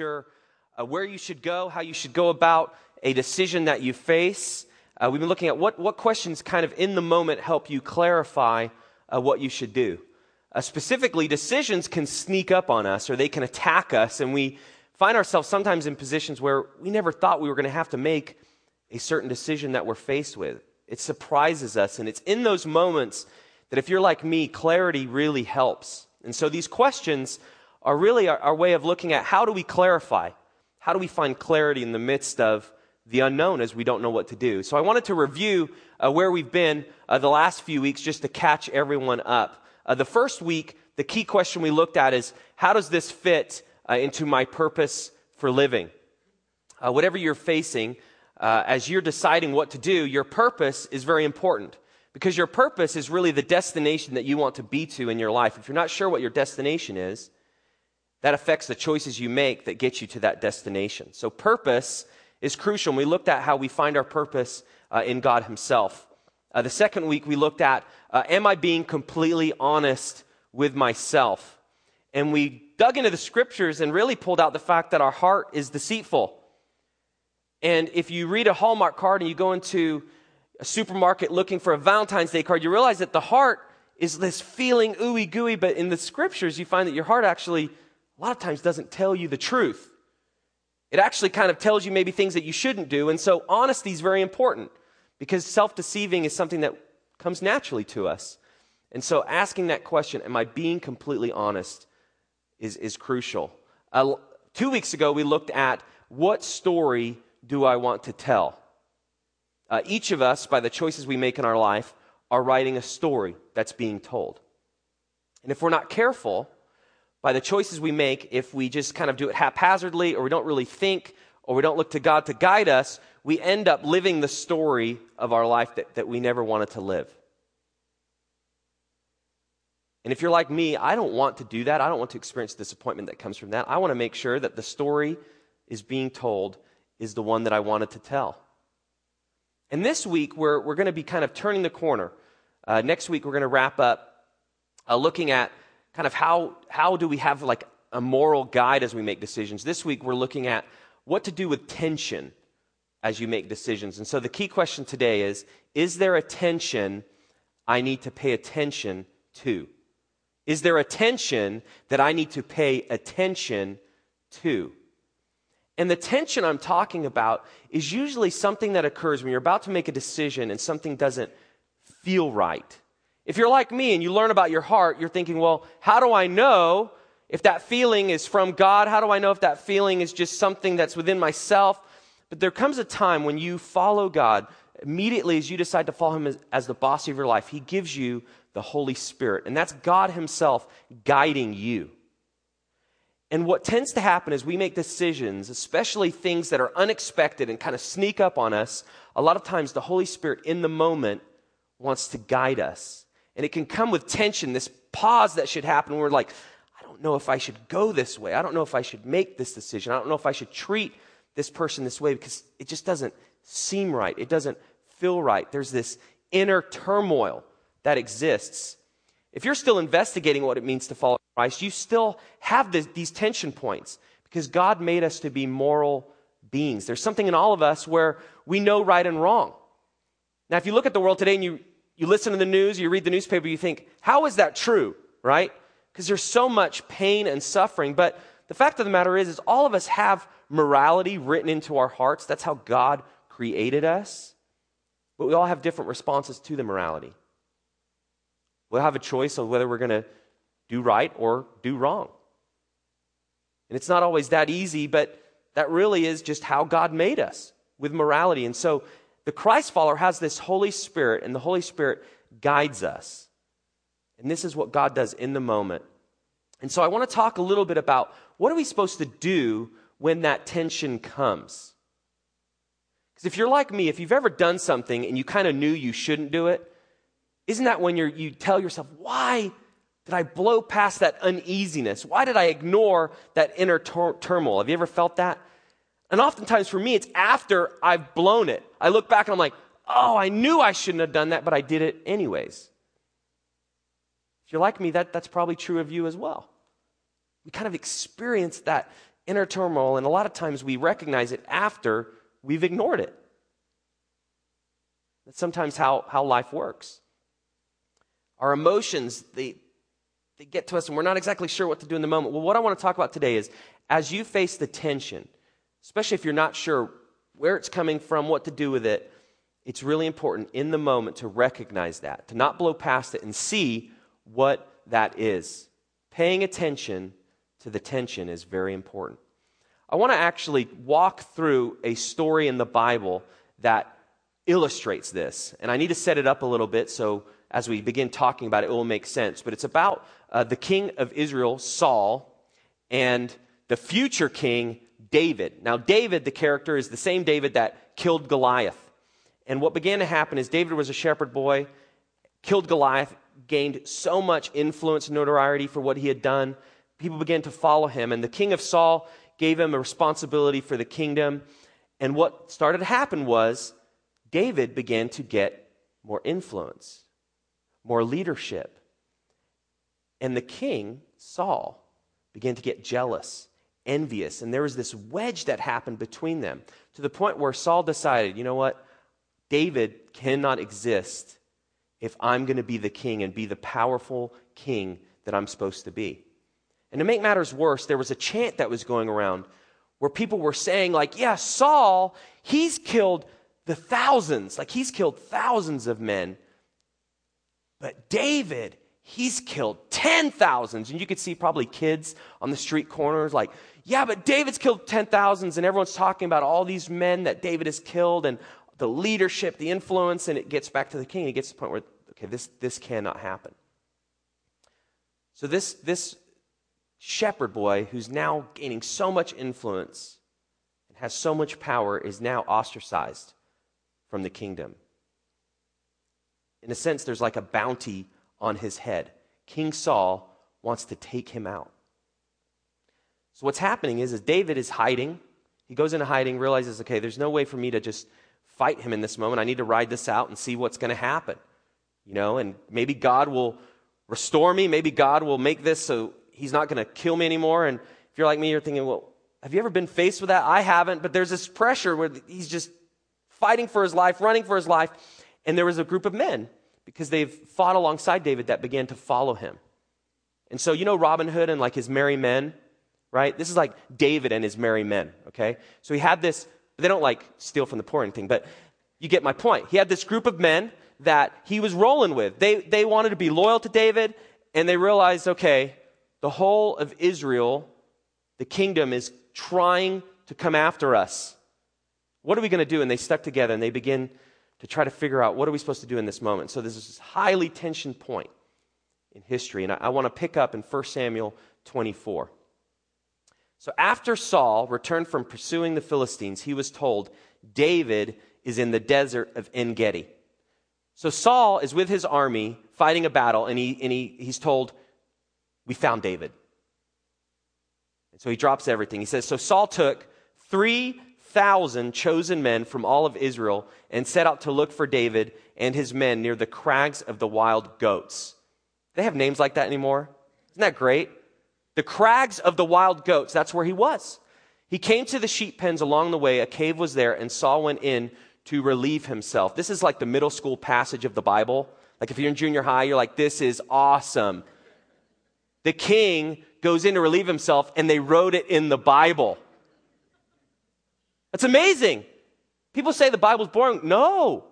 uh, where you should go, how you should go about a decision that you face. Uh, we've been looking at what, what questions kind of in the moment help you clarify uh, what you should do. Uh, specifically, decisions can sneak up on us or they can attack us, and we find ourselves sometimes in positions where we never thought we were going to have to make a certain decision that we're faced with. It surprises us, and it's in those moments that if you're like me, clarity really helps. And so these questions are really our, our way of looking at how do we clarify? How do we find clarity in the midst of the unknown as we don't know what to do? So I wanted to review uh, where we've been uh, the last few weeks just to catch everyone up. Uh, the first week, the key question we looked at is how does this fit uh, into my purpose for living? Uh, whatever you're facing, uh, as you're deciding what to do, your purpose is very important because your purpose is really the destination that you want to be to in your life. If you're not sure what your destination is, that affects the choices you make that get you to that destination. So, purpose is crucial. And we looked at how we find our purpose uh, in God Himself. Uh, the second week, we looked at uh, Am I being completely honest with myself? And we dug into the scriptures and really pulled out the fact that our heart is deceitful. And if you read a Hallmark card and you go into a supermarket looking for a Valentine's Day card, you realize that the heart is this feeling ooey gooey, but in the scriptures, you find that your heart actually, a lot of times, doesn't tell you the truth. It actually kind of tells you maybe things that you shouldn't do. And so honesty is very important because self deceiving is something that comes naturally to us. And so asking that question, am I being completely honest, is, is crucial. Uh, two weeks ago, we looked at what story do I want to tell? Uh, each of us, by the choices we make in our life, are writing a story that's being told. And if we're not careful, by the choices we make, if we just kind of do it haphazardly or we don't really think or we don't look to God to guide us, we end up living the story of our life that, that we never wanted to live. And if you're like me, I don't want to do that. I don't want to experience disappointment that comes from that. I want to make sure that the story is being told is the one that I wanted to tell. And this week, we're, we're going to be kind of turning the corner. Uh, next week, we're going to wrap up uh, looking at kind of how, how do we have like a moral guide as we make decisions. This week, we're looking at what to do with tension as you make decisions. And so the key question today is Is there a tension I need to pay attention to? Is there a tension that I need to pay attention to? And the tension I'm talking about is usually something that occurs when you're about to make a decision and something doesn't feel right. If you're like me and you learn about your heart, you're thinking, well, how do I know if that feeling is from God? How do I know if that feeling is just something that's within myself? But there comes a time when you follow God, immediately as you decide to follow Him as, as the boss of your life, He gives you the Holy Spirit. And that's God Himself guiding you. And what tends to happen is we make decisions, especially things that are unexpected and kind of sneak up on us. A lot of times, the Holy Spirit in the moment wants to guide us. And it can come with tension, this pause that should happen. where We're like, I don't know if I should go this way. I don't know if I should make this decision. I don't know if I should treat this person this way because it just doesn't seem right. It doesn't feel right. There's this inner turmoil that exists. If you're still investigating what it means to follow Christ, you still have this, these tension points because God made us to be moral beings. There's something in all of us where we know right and wrong. Now, if you look at the world today and you, you listen to the news, you read the newspaper, you think, how is that true, right? Because there's so much pain and suffering. But the fact of the matter is, is all of us have morality written into our hearts. That's how God created us. But we all have different responses to the morality. We'll have a choice of whether we're going to do right or do wrong. And it's not always that easy, but that really is just how God made us with morality. And so the Christ follower has this Holy Spirit, and the Holy Spirit guides us. And this is what God does in the moment. And so I want to talk a little bit about what are we supposed to do when that tension comes? Because if you're like me, if you've ever done something and you kind of knew you shouldn't do it, isn't that when you tell yourself, why did I blow past that uneasiness? Why did I ignore that inner tur- turmoil? Have you ever felt that? And oftentimes for me, it's after I've blown it. I look back and I'm like, oh, I knew I shouldn't have done that, but I did it anyways. If you're like me, that, that's probably true of you as well. We kind of experience that inner turmoil, and a lot of times we recognize it after we've ignored it. That's sometimes how, how life works. Our emotions, they, they get to us and we're not exactly sure what to do in the moment. Well, what I want to talk about today is as you face the tension, especially if you're not sure where it's coming from, what to do with it, it's really important in the moment to recognize that, to not blow past it and see what that is. Paying attention to the tension is very important. I want to actually walk through a story in the Bible that illustrates this. And I need to set it up a little bit so as we begin talking about it, it will make sense. But it's about uh, the king of Israel, Saul, and the future king, David. Now, David, the character, is the same David that killed Goliath. And what began to happen is David was a shepherd boy, killed Goliath, gained so much influence and notoriety for what he had done. People began to follow him. And the king of Saul gave him a responsibility for the kingdom. And what started to happen was David began to get more influence, more leadership. And the king, Saul, began to get jealous, envious, and there was this wedge that happened between them to the point where Saul decided, you know what? David cannot exist if I'm going to be the king and be the powerful king that I'm supposed to be. And to make matters worse, there was a chant that was going around where people were saying, like, yeah, Saul, he's killed the thousands, like, he's killed thousands of men. But David, he's killed ten thousands. And you could see probably kids on the street corners, like, yeah, but David's killed ten thousands. And everyone's talking about all these men that David has killed and the leadership, the influence. And it gets back to the king. He gets to the point where, okay, this, this cannot happen. So this, this shepherd boy who's now gaining so much influence and has so much power is now ostracized from the kingdom. In a sense, there's like a bounty on his head. King Saul wants to take him out. So what's happening is, is David is hiding. He goes into hiding, realizes, okay, there's no way for me to just fight him in this moment. I need to ride this out and see what's going to happen. You know, and maybe God will restore me. Maybe God will make this so he's not going to kill me anymore. And if you're like me, you're thinking, well, have you ever been faced with that? I haven't, but there's this pressure where he's just fighting for his life, running for his life. And there was a group of men, because they've fought alongside David, that began to follow him. And so, you know, Robin Hood and like his merry men, right? This is like David and his merry men, okay? So he had this, they don't like steal from the poor or anything, but you get my point. He had this group of men that he was rolling with. They, they wanted to be loyal to David, and they realized, okay, the whole of Israel, the kingdom, is trying to come after us. What are we going to do? And they stuck together and they begin to try to figure out what are we supposed to do in this moment. So there's this highly tension point in history. And I, I want to pick up in 1 Samuel 24. So after Saul returned from pursuing the Philistines, he was told, David is in the desert of En Gedi. So Saul is with his army fighting a battle, and, he, and he, he's told, We found David. And so he drops everything. He says, So Saul took 3,000 chosen men from all of Israel and set out to look for David and his men near the crags of the wild goats. They have names like that anymore? Isn't that great? The crags of the wild goats, that's where he was. He came to the sheep pens along the way. A cave was there, and Saul went in to relieve himself. This is like the middle school passage of the Bible. Like if you're in junior high, you're like, this is awesome. The king goes in to relieve himself, and they wrote it in the Bible. That's amazing. People say the Bible's boring. No.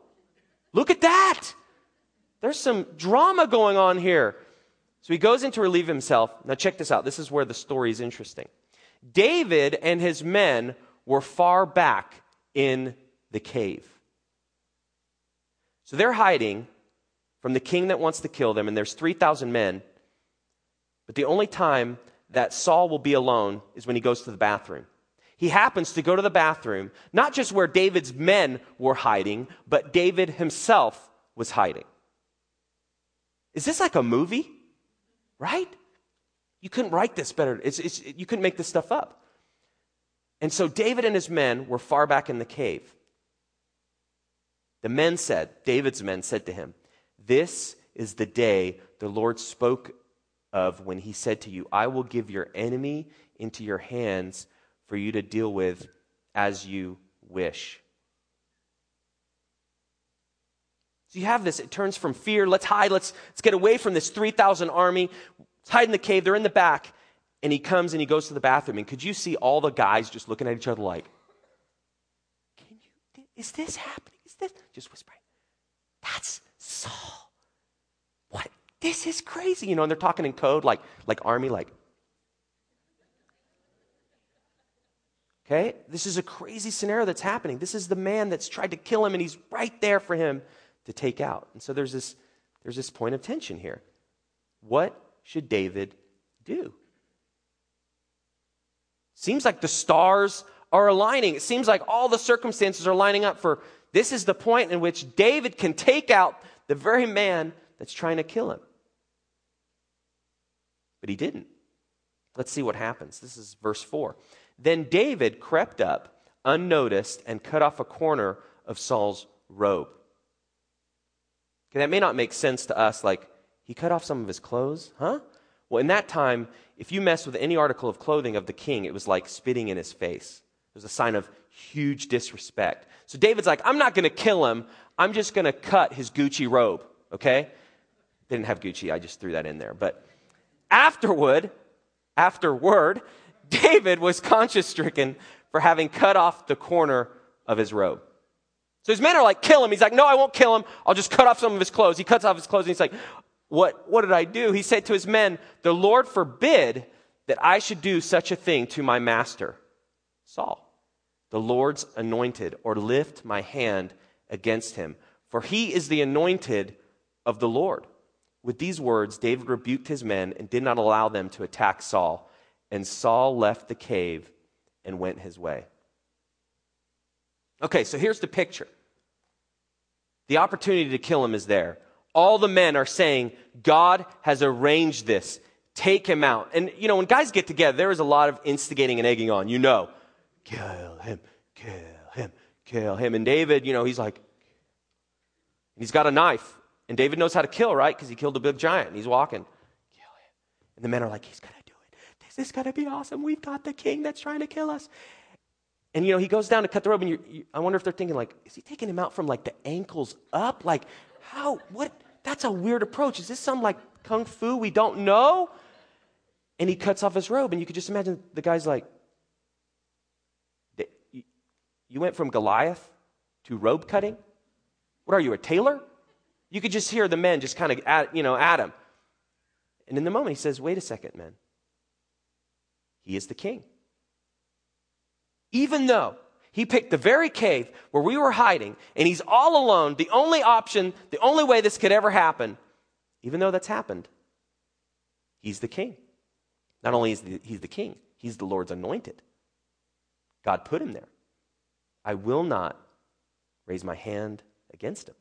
Look at that. There's some drama going on here. So he goes in to relieve himself. Now, check this out. This is where the story is interesting. David and his men were far back in the cave. So they're hiding from the king that wants to kill them, and there's 3,000 men. But the only time that Saul will be alone is when he goes to the bathroom. He happens to go to the bathroom, not just where David's men were hiding, but David himself was hiding. Is this like a movie? Right? You couldn't write this better. It's, it's, you couldn't make this stuff up. And so David and his men were far back in the cave. The men said, David's men said to him, This is the day the Lord spoke of when he said to you, I will give your enemy into your hands for you to deal with as you wish. So you have this, it turns from fear, let's hide, let's, let's get away from this 3,000 army, let's hide in the cave, they're in the back. And he comes and he goes to the bathroom. And could you see all the guys just looking at each other like, Can you, is this happening? Is this? Just whispering, That's Saul. What? This is crazy. You know, and they're talking in code like, like army, like, Okay? This is a crazy scenario that's happening. This is the man that's tried to kill him, and he's right there for him to take out. And so there's this, there's this point of tension here. What should David do? Seems like the stars are aligning. It seems like all the circumstances are lining up for this is the point in which David can take out the very man that's trying to kill him. But he didn't. Let's see what happens. This is verse 4. Then David crept up unnoticed and cut off a corner of Saul's robe. Okay, that may not make sense to us, like, he cut off some of his clothes, huh? Well, in that time, if you messed with any article of clothing of the king, it was like spitting in his face. It was a sign of huge disrespect. So David's like, I'm not going to kill him. I'm just going to cut his Gucci robe, okay? They didn't have Gucci. I just threw that in there. But afterward, afterward, David was conscience stricken for having cut off the corner of his robe. So his men are like, kill him. He's like, no, I won't kill him. I'll just cut off some of his clothes. He cuts off his clothes and he's like, what, what did I do? He said to his men, the Lord forbid that I should do such a thing to my master, Saul, the Lord's anointed, or lift my hand against him. For he is the anointed of the Lord. With these words, David rebuked his men and did not allow them to attack Saul. And Saul left the cave and went his way. Okay, so here's the picture. The opportunity to kill him is there. All the men are saying, God has arranged this. Take him out. And, you know, when guys get together, there is a lot of instigating and egging on. You know, kill him, kill him, kill him. And David, you know, he's like, he's got a knife. And David knows how to kill, right? Because he killed a big giant. And he's walking. Kill him. And the men are like, he's going to do it. This is going to be awesome. We've got the king that's trying to kill us. And you know, he goes down to cut the rope, and you, you, I wonder if they're thinking, like, is he taking him out from like the ankles up? Like, how? What? That's a weird approach. Is this some like kung fu we don't know? And he cuts off his robe, and you could just imagine the guy's like, You went from Goliath to robe cutting? What are you, a tailor? You could just hear the men just kind of at, you know, at him. And in the moment, he says, Wait a second, men. He is the king even though he picked the very cave where we were hiding and he's all alone, the only option, the only way this could ever happen, even though that's happened, he's the king. Not only is he he's the king, he's the Lord's anointed. God put him there. I will not raise my hand against him.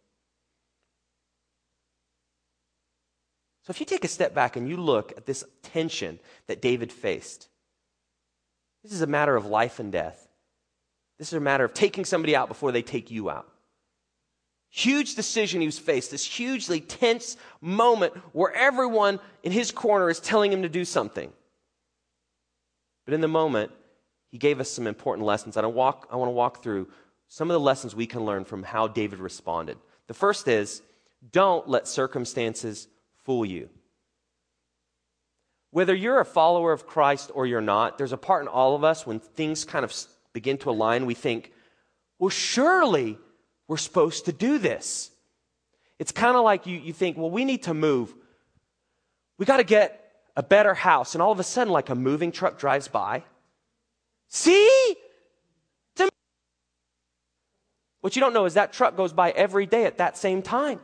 So if you take a step back and you look at this tension that David faced, this is a matter of life and death. This is a matter of taking somebody out before they take you out. Huge decision he was faced, this hugely tense moment where everyone in his corner is telling him to do something. But in the moment, he gave us some important lessons. And I, walk, I want to walk through some of the lessons we can learn from how David responded. The first is don't let circumstances fool you. Whether you're a follower of Christ or you're not, there's a part in all of us when things kind of begin to align, we think, well, surely we're supposed to do this. It's kind of like you, you think, well, we need to move. We got to get a better house. And all of a sudden, like a moving truck drives by. See? What you don't know is that truck goes by every day at that same time.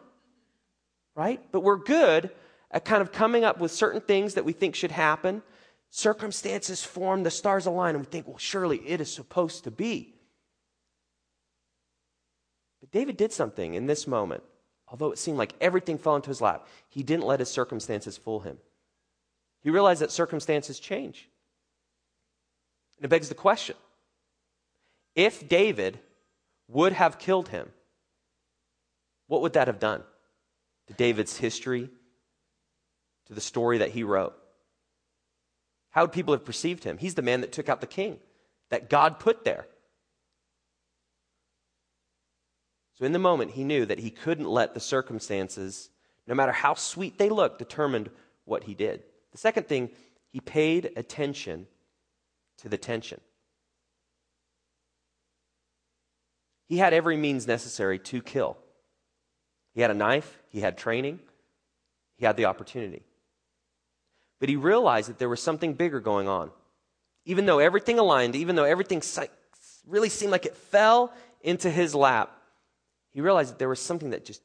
Right? But we're good at kind of coming up with certain things that we think should happen. Circumstances form, the stars align, and we think, well, surely it is supposed to be. But David did something in this moment. Although it seemed like everything fell into his lap, he didn't let his circumstances fool him. He realized that circumstances change. And it begs the question if David would have killed him, what would that have done to David's history, to the story that he wrote. How would people have perceived him? He's the man that took out the king. that God put there. So, in the moment, he knew that he couldn't let the circumstances, no matter how sweet they looked, determine what he did. The second thing, he paid attention to the tension. He had every means necessary to kill. He had a knife, he had training, he had the opportunity. But he realized that there was something bigger going on. Even though everything aligned, even though everything really seemed like it fell into his lap, he realized that there was something that just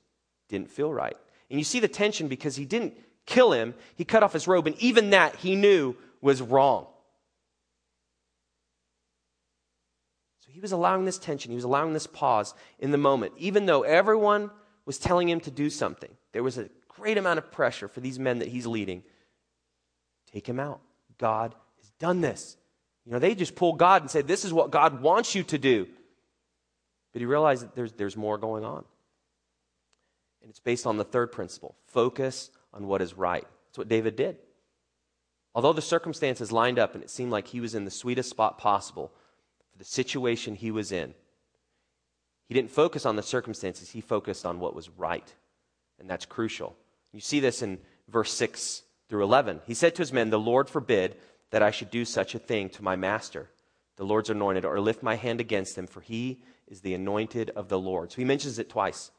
didn't feel right. And you see the tension because he didn't kill him, he cut off his robe, and even that he knew was wrong. So he was allowing this tension, he was allowing this pause in the moment, even though everyone was telling him to do something. There was a great amount of pressure for these men that he's leading. Take him out. God has done this. You know, they just pull God and say, This is what God wants you to do. But he realized that there's, there's more going on. And it's based on the third principle focus on what is right. That's what David did. Although the circumstances lined up and it seemed like he was in the sweetest spot possible for the situation he was in, he didn't focus on the circumstances, he focused on what was right. And that's crucial. You see this in verse 6 through 11. He said to his men, The Lord forbid that I should do such a thing to my master, the Lord's anointed, or lift my hand against him, for he is the anointed of the Lord. So he mentions it twice.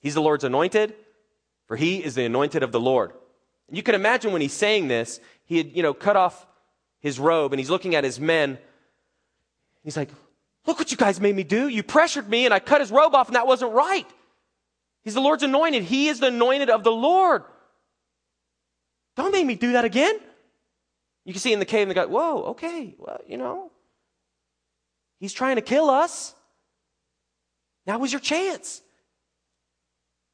He's the Lord's anointed, for he is the anointed of the Lord. And you can imagine when he's saying this, he had, you know, cut off his robe and he's looking at his men. He's like, Look what you guys made me do. You pressured me and I cut his robe off and that wasn't right. He's the Lord's anointed. He is the anointed of the Lord. Don't make me do that again. You can see in the cave they go, whoa, okay, well, you know, he's trying to kill us. Now was your chance.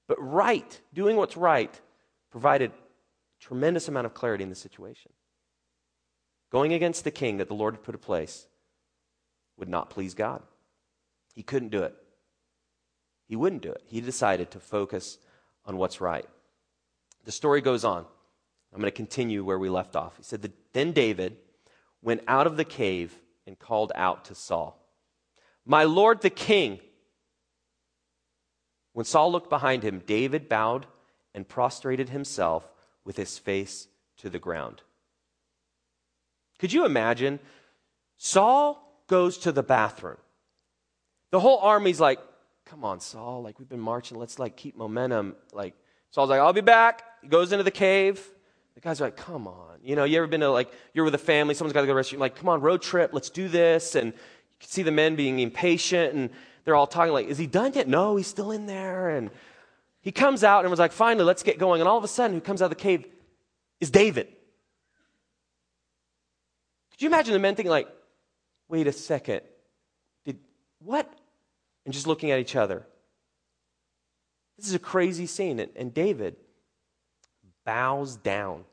But right, doing what's right, provided tremendous amount of clarity in the situation. Going against the king that the Lord had put in place would not please God. He couldn't do it. He wouldn't do it. He decided to focus on what's right. The story goes on. I'm going to continue where we left off. He said, Then David went out of the cave and called out to Saul, My Lord the king. When Saul looked behind him, David bowed and prostrated himself with his face to the ground. Could you imagine? Saul goes to the bathroom. The whole army's like, come on, Saul, like we've been marching, let's like keep momentum. Like, Saul's like, I'll be back. He goes into the cave. The guys are like, come on. You know, you ever been to like, you're with a family, someone's got to go to the restroom, like, come on, road trip, let's do this. And you can see the men being impatient and they're all talking like, is he done yet? No, he's still in there. And he comes out and was like, finally, let's get going. And all of a sudden, who comes out of the cave is David. Could you imagine the men thinking like, wait a second, did what? And just looking at each other. This is a crazy scene. And, and David bows down,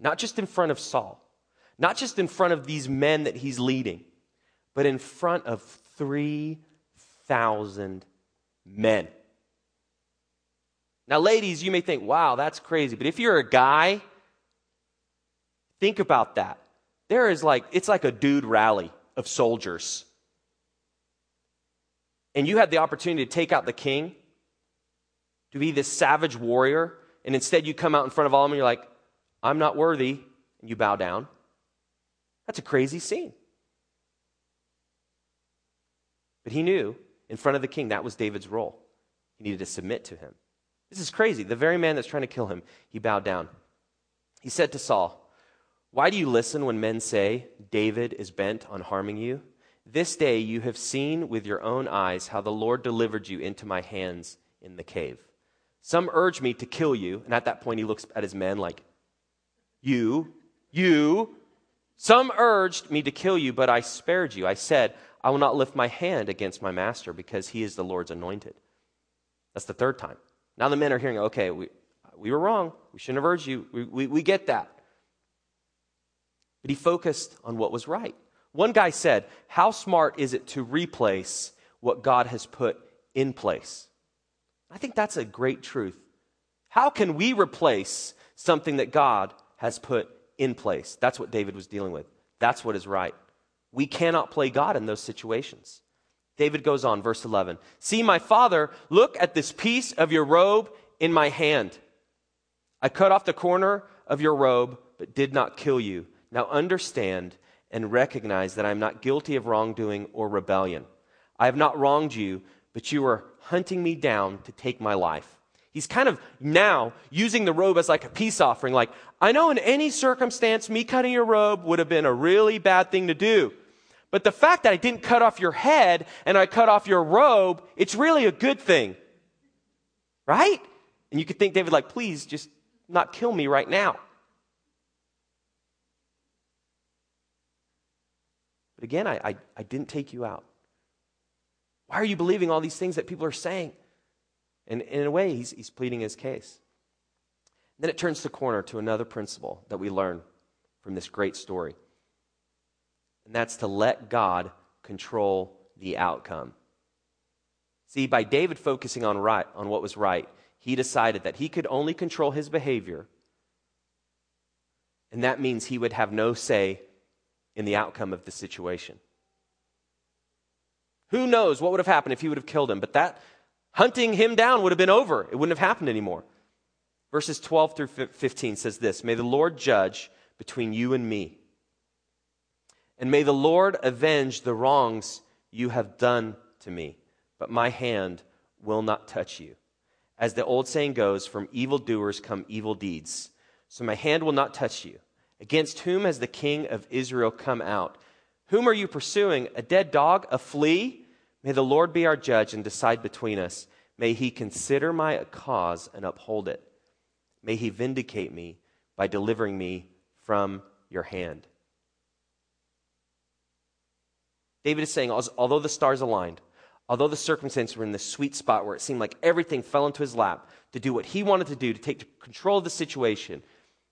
not just in front of Saul, not just in front of these men that he's leading, but in front of 3,000 men. Now, ladies, you may think, wow, that's crazy. But if you're a guy, think about that. There is like, it's like a dude rally of soldiers. And you had the opportunity to take out the king, to be this savage warrior, and instead you come out in front of all of them and you're like, I'm not worthy, and you bow down. That's a crazy scene. But he knew in front of the king that was David's role. He needed to submit to him. This is crazy. The very man that's trying to kill him, he bowed down. He said to Saul, why do you listen when men say, David is bent on harming you? This day you have seen with your own eyes how the Lord delivered you into my hands in the cave. Some urge me to kill you. And at that point, he looks at his men like, You, you. Some urged me to kill you, but I spared you. I said, I will not lift my hand against my master because he is the Lord's anointed. That's the third time. Now the men are hearing, okay, we, we were wrong. We shouldn't have urged you. We, we, we get that but he focused on what was right. One guy said, How smart is it to replace what God has put in place? I think that's a great truth. How can we replace something that God has put in place? That's what David was dealing with. That's what is right. We cannot play God in those situations. David goes on, verse 11 See, my father, look at this piece of your robe in my hand. I cut off the corner of your robe, but did not kill you. Now understand and recognize that I am not guilty of wrongdoing or rebellion. I have not wronged you, but you are hunting me down to take my life. He's kind of now using the robe as like a peace offering. Like, I know in any circumstance, me cutting your robe would have been a really bad thing to do. But the fact that I didn't cut off your head and I cut off your robe, it's really a good thing. Right? And you could think, David, like, please just not kill me right now. But again, I, I, I didn't take you out. Why are you believing all these things that people are saying? And in a way, he's, he's pleading his case. Then it turns the corner to another principle that we learn from this great story. And that's to let God control the outcome. See, by David focusing on right on what was right, he decided that he could only control his behavior, and that means he would have no say in the outcome of the situation. Who knows what would have happened if he would have killed him, but that hunting him down would have been over. It wouldn't have happened anymore. Verses 12 through 15 says this May the Lord judge between you and me, and may the Lord avenge the wrongs you have done to me, but my hand will not touch you. As the old saying goes, from evildoers come evil deeds. So my hand will not touch you. Against whom has the king of Israel come out? Whom are you pursuing? A dead dog? A flea? May the Lord be our judge and decide between us. May he consider my cause and uphold it. May he vindicate me by delivering me from your hand. David is saying, although the stars aligned, although the circumstances were in this sweet spot where it seemed like everything fell into his lap to do what he wanted to do, to take control of the situation,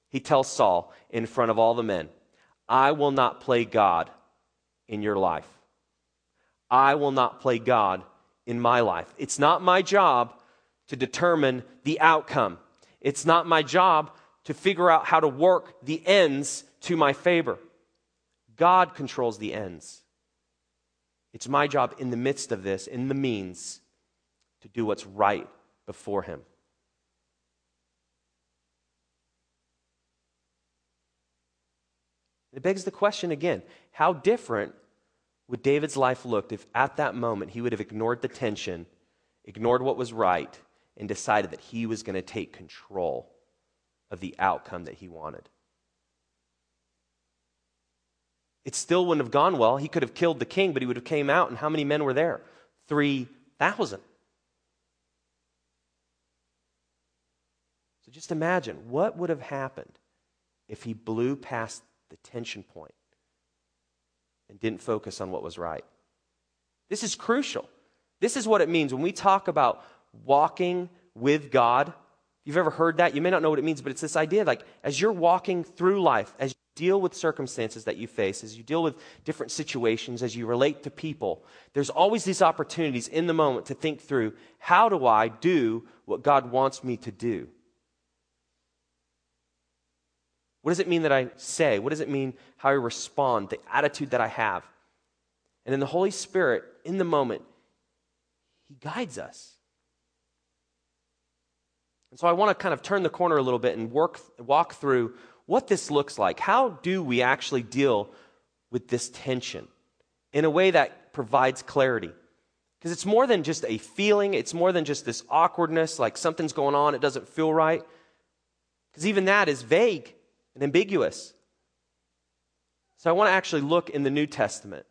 he tells Saul in front of all the men, I will not play God in your life. I will not play God in my life. It's not my job to determine the outcome. It's not my job to figure out how to work the ends to my favor. God controls the ends. It's my job in the midst of this, in the means, to do what's right before Him. It begs the question again how different would David's life looked if at that moment he would have ignored the tension, ignored what was right, and decided that he was going to take control of the outcome that he wanted? It still wouldn't have gone well. He could have killed the king, but he would have came out, and how many men were there? 3,000. So just imagine what would have happened if he blew past the tension point and didn't focus on what was right. This is crucial. This is what it means when we talk about walking with God. You've ever heard that? You may not know what it means, but it's this idea like as you're walking through life, as you deal with circumstances that you face, as you deal with different situations, as you relate to people, there's always these opportunities in the moment to think through how do I do what God wants me to do? What does it mean that I say? What does it mean how I respond, the attitude that I have? And then the Holy Spirit, in the moment, He guides us. And so I want to kind of turn the corner a little bit and work, walk through what this looks like. How do we actually deal with this tension in a way that provides clarity? Because it's more than just a feeling, it's more than just this awkwardness, like something's going on, it doesn't feel right. Because even that is vague and ambiguous. So I want to actually look in the New Testament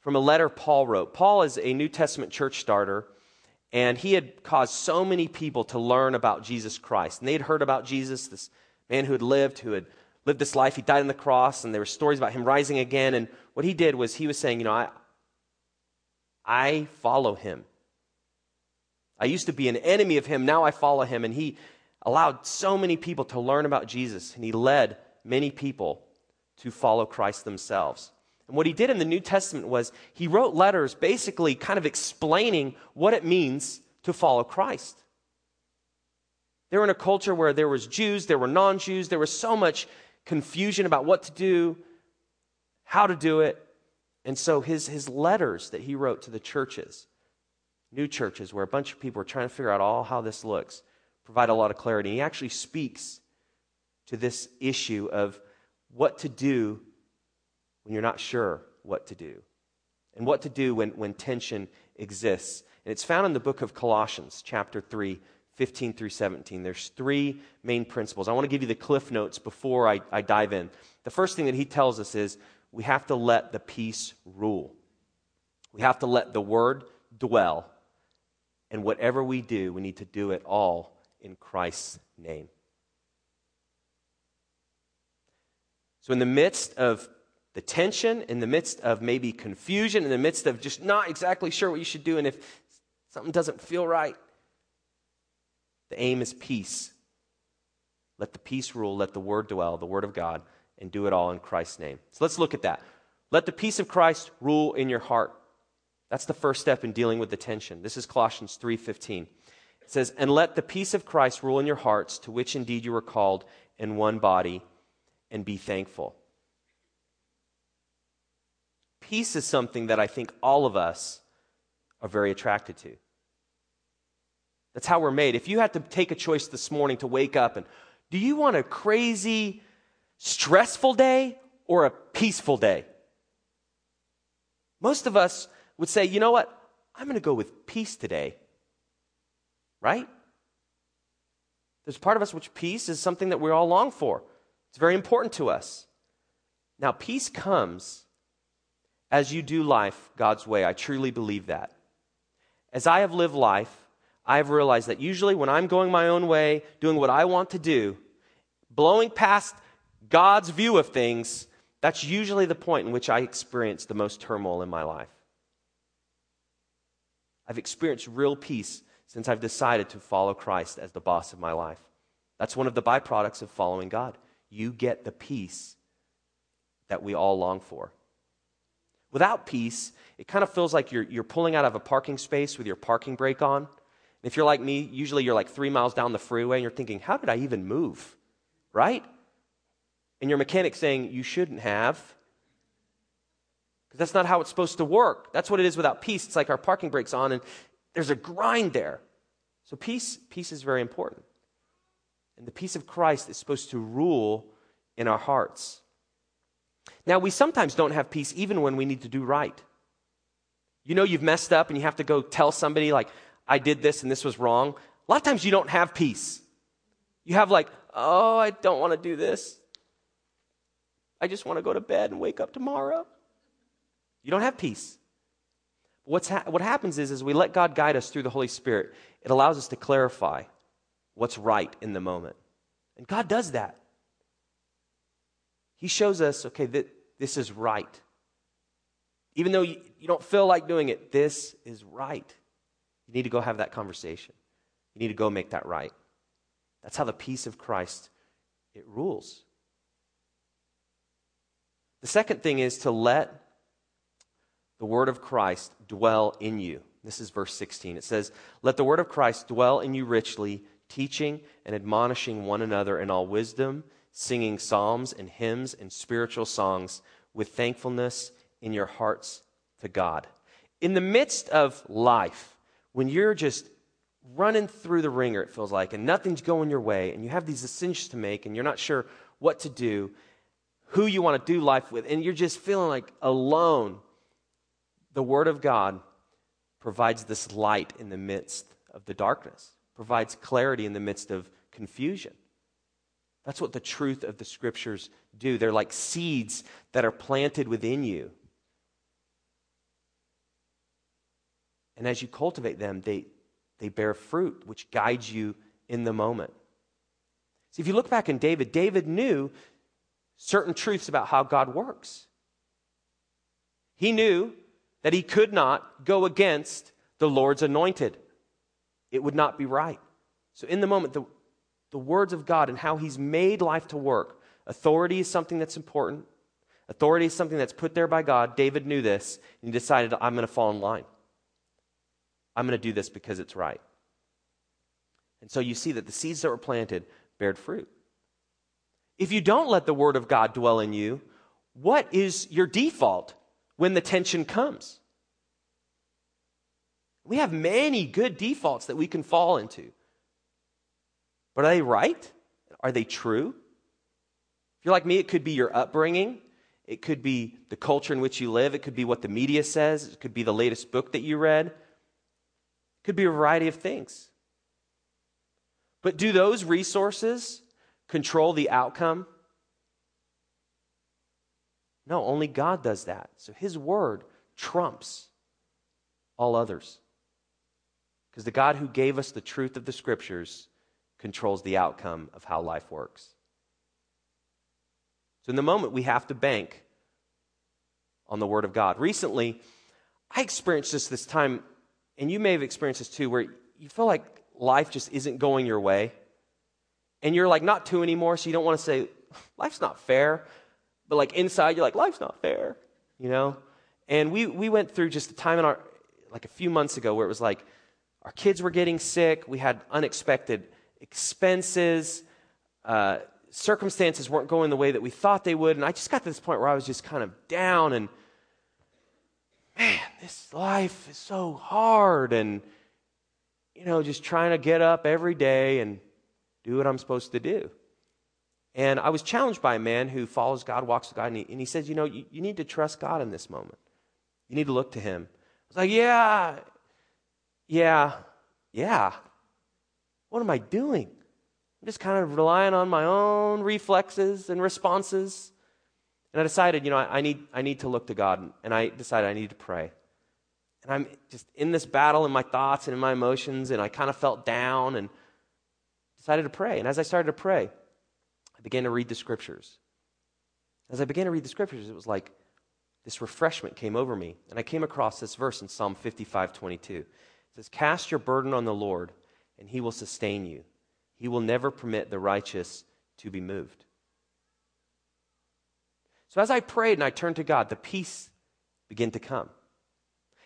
from a letter Paul wrote. Paul is a New Testament church starter, and he had caused so many people to learn about Jesus Christ. And they had heard about Jesus, this man who had lived, who had lived this life. He died on the cross, and there were stories about him rising again. And what he did was he was saying, You know, I, I follow him. I used to be an enemy of him, now I follow him. And he allowed so many people to learn about Jesus, and he led many people to follow Christ themselves. And what he did in the New Testament was he wrote letters basically kind of explaining what it means to follow Christ. They were in a culture where there was Jews, there were non-Jews, there was so much confusion about what to do, how to do it. And so his, his letters that he wrote to the churches, new churches, where a bunch of people were trying to figure out all how this looks, provide a lot of clarity. He actually speaks to this issue of what to do when you're not sure what to do and what to do when, when tension exists. And it's found in the book of Colossians, chapter 3, 15 through 17. There's three main principles. I want to give you the cliff notes before I, I dive in. The first thing that he tells us is we have to let the peace rule. We have to let the word dwell. And whatever we do, we need to do it all in Christ's name. So, in the midst of the tension, in the midst of maybe confusion, in the midst of just not exactly sure what you should do, and if something doesn't feel right, the aim is peace. Let the peace rule, let the word dwell, the word of God, and do it all in Christ's name. So let's look at that. Let the peace of Christ rule in your heart. That's the first step in dealing with the tension. This is Colossians 3:15. It says, "And let the peace of Christ rule in your hearts, to which indeed you were called in one body, and be thankful." Peace is something that I think all of us are very attracted to. That's how we're made. If you had to take a choice this morning to wake up and do you want a crazy, stressful day or a peaceful day? Most of us would say, you know what? I'm going to go with peace today. Right? There's part of us which peace is something that we all long for. It's very important to us. Now, peace comes as you do life God's way. I truly believe that. As I have lived life, I have realized that usually when I'm going my own way, doing what I want to do, blowing past God's view of things, that's usually the point in which I experience the most turmoil in my life. I've experienced real peace since I've decided to follow Christ as the boss of my life. That's one of the byproducts of following God. You get the peace that we all long for. Without peace, it kind of feels like you're, you're pulling out of a parking space with your parking brake on if you're like me, usually you're like three miles down the freeway and you're thinking, how did I even move? Right? And your mechanic's saying, you shouldn't have. Because that's not how it's supposed to work. That's what it is without peace. It's like our parking brake's on and there's a grind there. So peace, peace is very important. And the peace of Christ is supposed to rule in our hearts. Now, we sometimes don't have peace even when we need to do right. You know, you've messed up and you have to go tell somebody, like, I did this and this was wrong, a lot of times you don't have peace. You have like, oh, I don't want to do this. I just want to go to bed and wake up tomorrow. You don't have peace. What's ha- what happens is, as we let God guide us through the Holy Spirit, it allows us to clarify what's right in the moment. And God does that. He shows us, okay, that this is right. Even though you, you don't feel like doing it, this is right. You need to go have that conversation. You need to go make that right. That's how the peace of Christ it rules. The second thing is to let the word of Christ dwell in you. This is verse 16. It says, Let the word of Christ dwell in you richly, teaching and admonishing one another in all wisdom, singing psalms and hymns and spiritual songs with thankfulness in your hearts to God. In the midst of life, when you're just running through the wringer, it feels like, and nothing's going your way, and you have these decisions to make, and you're not sure what to do, who you want to do life with, and you're just feeling like alone, the Word of God provides this light in the midst of the darkness, provides clarity in the midst of confusion. That's what the truth of the Scriptures do. They're like seeds that are planted within you And as you cultivate them, they, they bear fruit, which guides you in the moment. See, if you look back in David, David knew certain truths about how God works. He knew that he could not go against the Lord's anointed, it would not be right. So, in the moment, the, the words of God and how he's made life to work, authority is something that's important. Authority is something that's put there by God. David knew this, and he decided, I'm going to fall in line. I'm going to do this because it's right. And so you see that the seeds that were planted bared fruit. If you don't let the word of God dwell in you, what is your default when the tension comes? We have many good defaults that we can fall into. But are they right? Are they true? If you're like me, it could be your upbringing. It could be the culture in which you live. It could be what the media says. It could be the latest book that you read. It could be a variety of things. But do those resources control the outcome? No, only God does that. So his word trumps all others. Because the God who gave us the truth of the scriptures controls the outcome of how life works. So in the moment, we have to bank on the word of God. Recently, I experienced this this time, and you may have experienced this too, where you feel like life just isn't going your way. And you're like not two anymore, so you don't want to say, life's not fair. But like inside, you're like, life's not fair, you know? And we, we went through just a time in our, like a few months ago, where it was like our kids were getting sick, we had unexpected expenses, uh, circumstances weren't going the way that we thought they would. And I just got to this point where I was just kind of down and, man, this life is so hard. And, you know, just trying to get up every day and do what I'm supposed to do. And I was challenged by a man who follows God, walks with God, and he, and he says, You know, you, you need to trust God in this moment. You need to look to Him. I was like, Yeah, yeah, yeah. What am I doing? I'm just kind of relying on my own reflexes and responses. And I decided, you know, I, I, need, I need to look to God. And I decided I need to pray. And I'm just in this battle in my thoughts and in my emotions, and I kind of felt down and decided to pray. And as I started to pray, I began to read the scriptures. As I began to read the scriptures, it was like this refreshment came over me. And I came across this verse in Psalm 55 22. It says, Cast your burden on the Lord, and he will sustain you. He will never permit the righteous to be moved. So as I prayed and I turned to God, the peace began to come.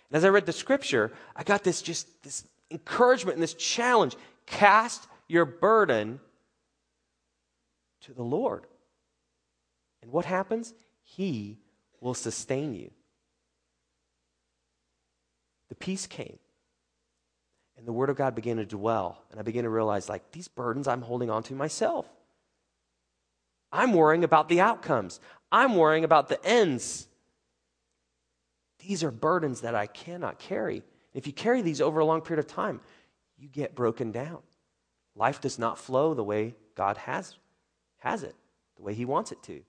And as I read the scripture, I got this just this encouragement and this challenge. Cast your burden to the Lord. And what happens? He will sustain you. The peace came. And the Word of God began to dwell. And I began to realize, like, these burdens I'm holding on to myself. I'm worrying about the outcomes, I'm worrying about the ends. These are burdens that I cannot carry. If you carry these over a long period of time, you get broken down. Life does not flow the way God has has it the way He wants it to.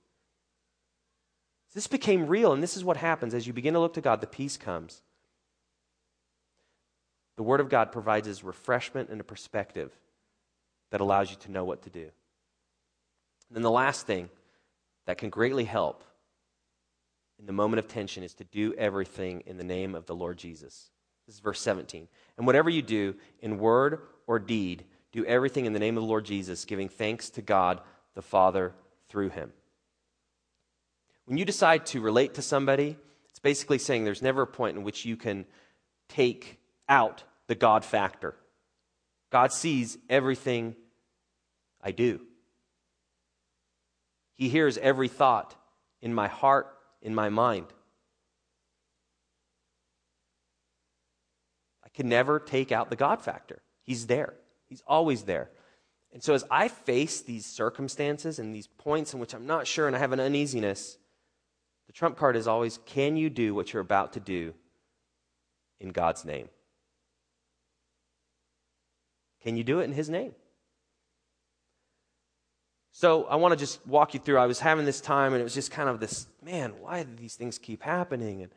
This became real, and this is what happens as you begin to look to God, the peace comes. The Word of God provides us refreshment and a perspective that allows you to know what to do. And then the last thing that can greatly help in the moment of tension is to do everything in the name of the Lord Jesus. This is verse 17. And whatever you do, in word or deed, do everything in the name of the Lord Jesus, giving thanks to God the Father through him. When you decide to relate to somebody, it's basically saying there's never a point in which you can take out the God factor. God sees everything I do. He hears every thought in my heart, in my mind. I can never take out the God factor. He's there, He's always there. And so, as I face these circumstances and these points in which I'm not sure and I have an uneasiness, the trump card is always can you do what you're about to do in God's name? Can you do it in His name? So, I want to just walk you through. I was having this time and it was just kind of this man, why do these things keep happening? And,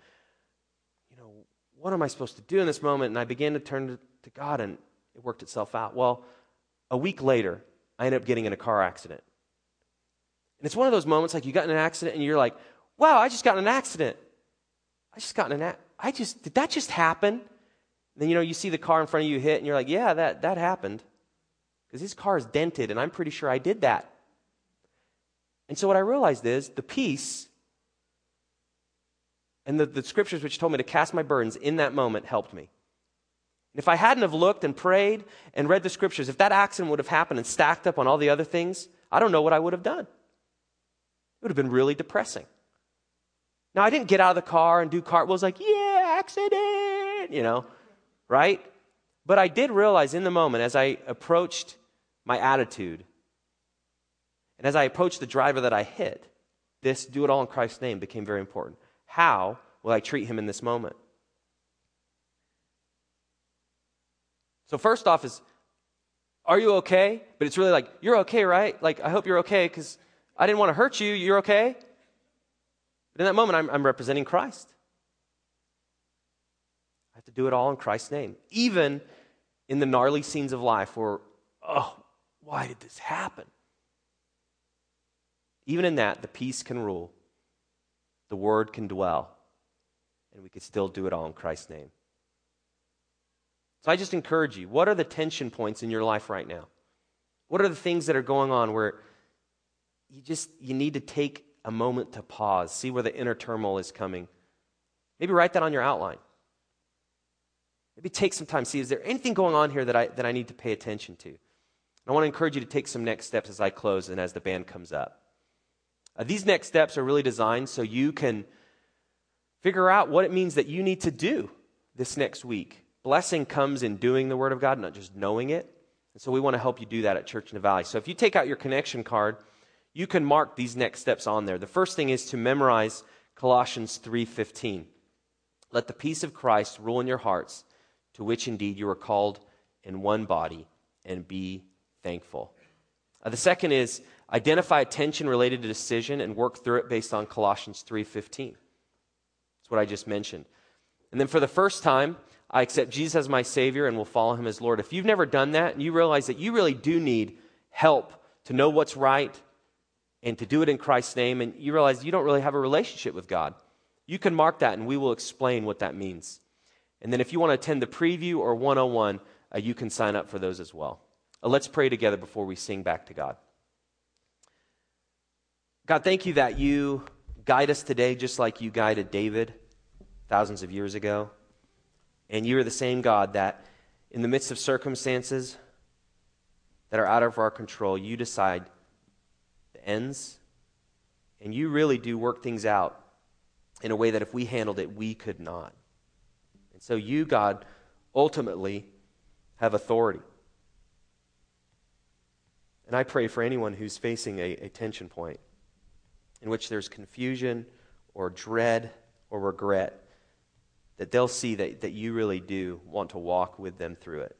you know, what am I supposed to do in this moment? And I began to turn to, God and it worked itself out. Well, a week later, I ended up getting in a car accident. And it's one of those moments like you got in an accident and you're like, wow, I just got in an accident. I just got in an I just, did that just happen? And then, you know, you see the car in front of you hit and you're like, yeah, that, that happened. Because his car is dented and I'm pretty sure I did that. And so what I realized is the peace and the, the scriptures which told me to cast my burdens in that moment helped me. And if I hadn't have looked and prayed and read the scriptures, if that accident would have happened and stacked up on all the other things, I don't know what I would have done. It would have been really depressing. Now, I didn't get out of the car and do cartwheels like, yeah, accident, you know, right? But I did realize in the moment as I approached my attitude and as I approached the driver that I hit, this do it all in Christ's name became very important. How will I treat him in this moment? So, first off, is are you okay? But it's really like, you're okay, right? Like, I hope you're okay because I didn't want to hurt you. You're okay? But in that moment, I'm, I'm representing Christ. I have to do it all in Christ's name. Even in the gnarly scenes of life where, oh, why did this happen? Even in that, the peace can rule, the word can dwell, and we can still do it all in Christ's name. So I just encourage you what are the tension points in your life right now? What are the things that are going on where you just you need to take a moment to pause, see where the inner turmoil is coming. Maybe write that on your outline. Maybe take some time, see, is there anything going on here that I, that I need to pay attention to? I want to encourage you to take some next steps as I close and as the band comes up. Uh, these next steps are really designed so you can figure out what it means that you need to do this next week. Blessing comes in doing the Word of God, not just knowing it. And so we want to help you do that at Church in the Valley. So if you take out your connection card, you can mark these next steps on there. The first thing is to memorize Colossians 3:15. Let the peace of Christ rule in your hearts, to which indeed you are called in one body, and be thankful. Uh, the second is identify a tension related to decision and work through it based on Colossians 3:15. That's what I just mentioned. And then for the first time, I accept Jesus as my Savior and will follow him as Lord. If you've never done that and you realize that you really do need help to know what's right, and to do it in Christ's name, and you realize you don't really have a relationship with God, you can mark that and we will explain what that means. And then if you want to attend the preview or 101, uh, you can sign up for those as well. Uh, let's pray together before we sing back to God. God, thank you that you guide us today just like you guided David thousands of years ago. And you are the same God that, in the midst of circumstances that are out of our control, you decide the ends. And you really do work things out in a way that if we handled it, we could not. And so you, God, ultimately have authority. And I pray for anyone who's facing a, a tension point in which there's confusion or dread or regret, that they'll see that, that you really do want to walk with them through it,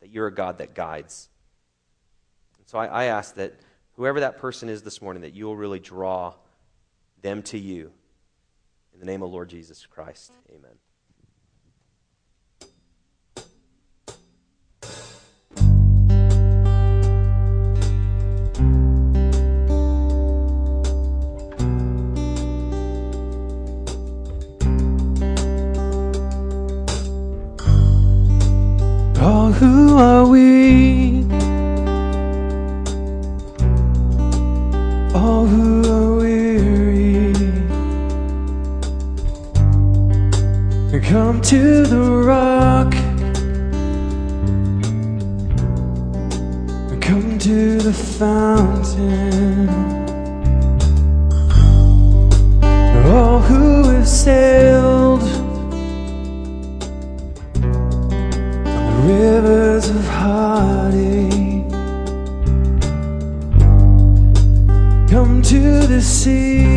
that you're a God that guides. And so I, I ask that whoever that person is this morning, that you will really draw them to you. In the name of Lord Jesus Christ, amen. Are we? all who are weary. Come to the rock. Come to the fountain. All who have sailed to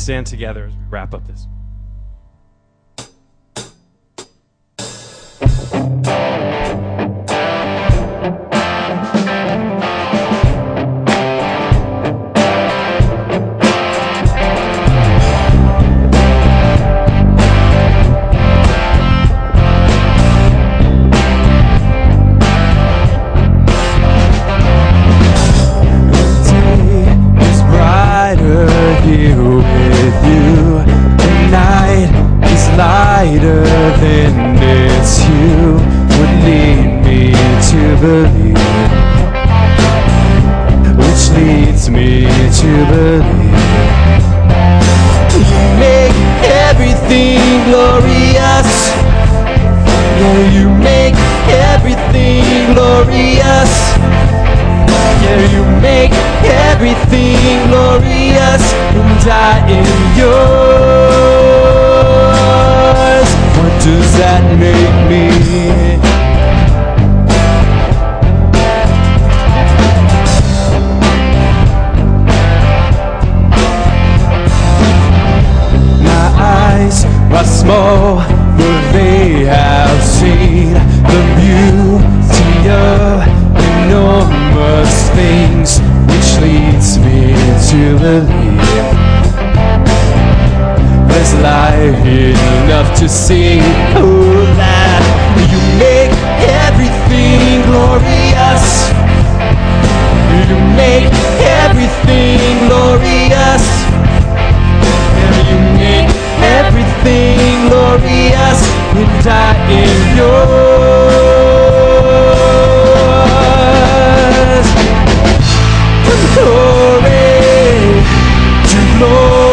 stand together as we wrap up this. leads me to believe you make everything glorious. Yeah, you make everything glorious. Yeah, you make everything glorious, and I am yours. What does that make me? more than they have seen the beauty of enormous things, which leads me to believe there's life enough to see. Oh, that you make everything glorious. You make everything glorious. glorious and I am yours. From glory to glory.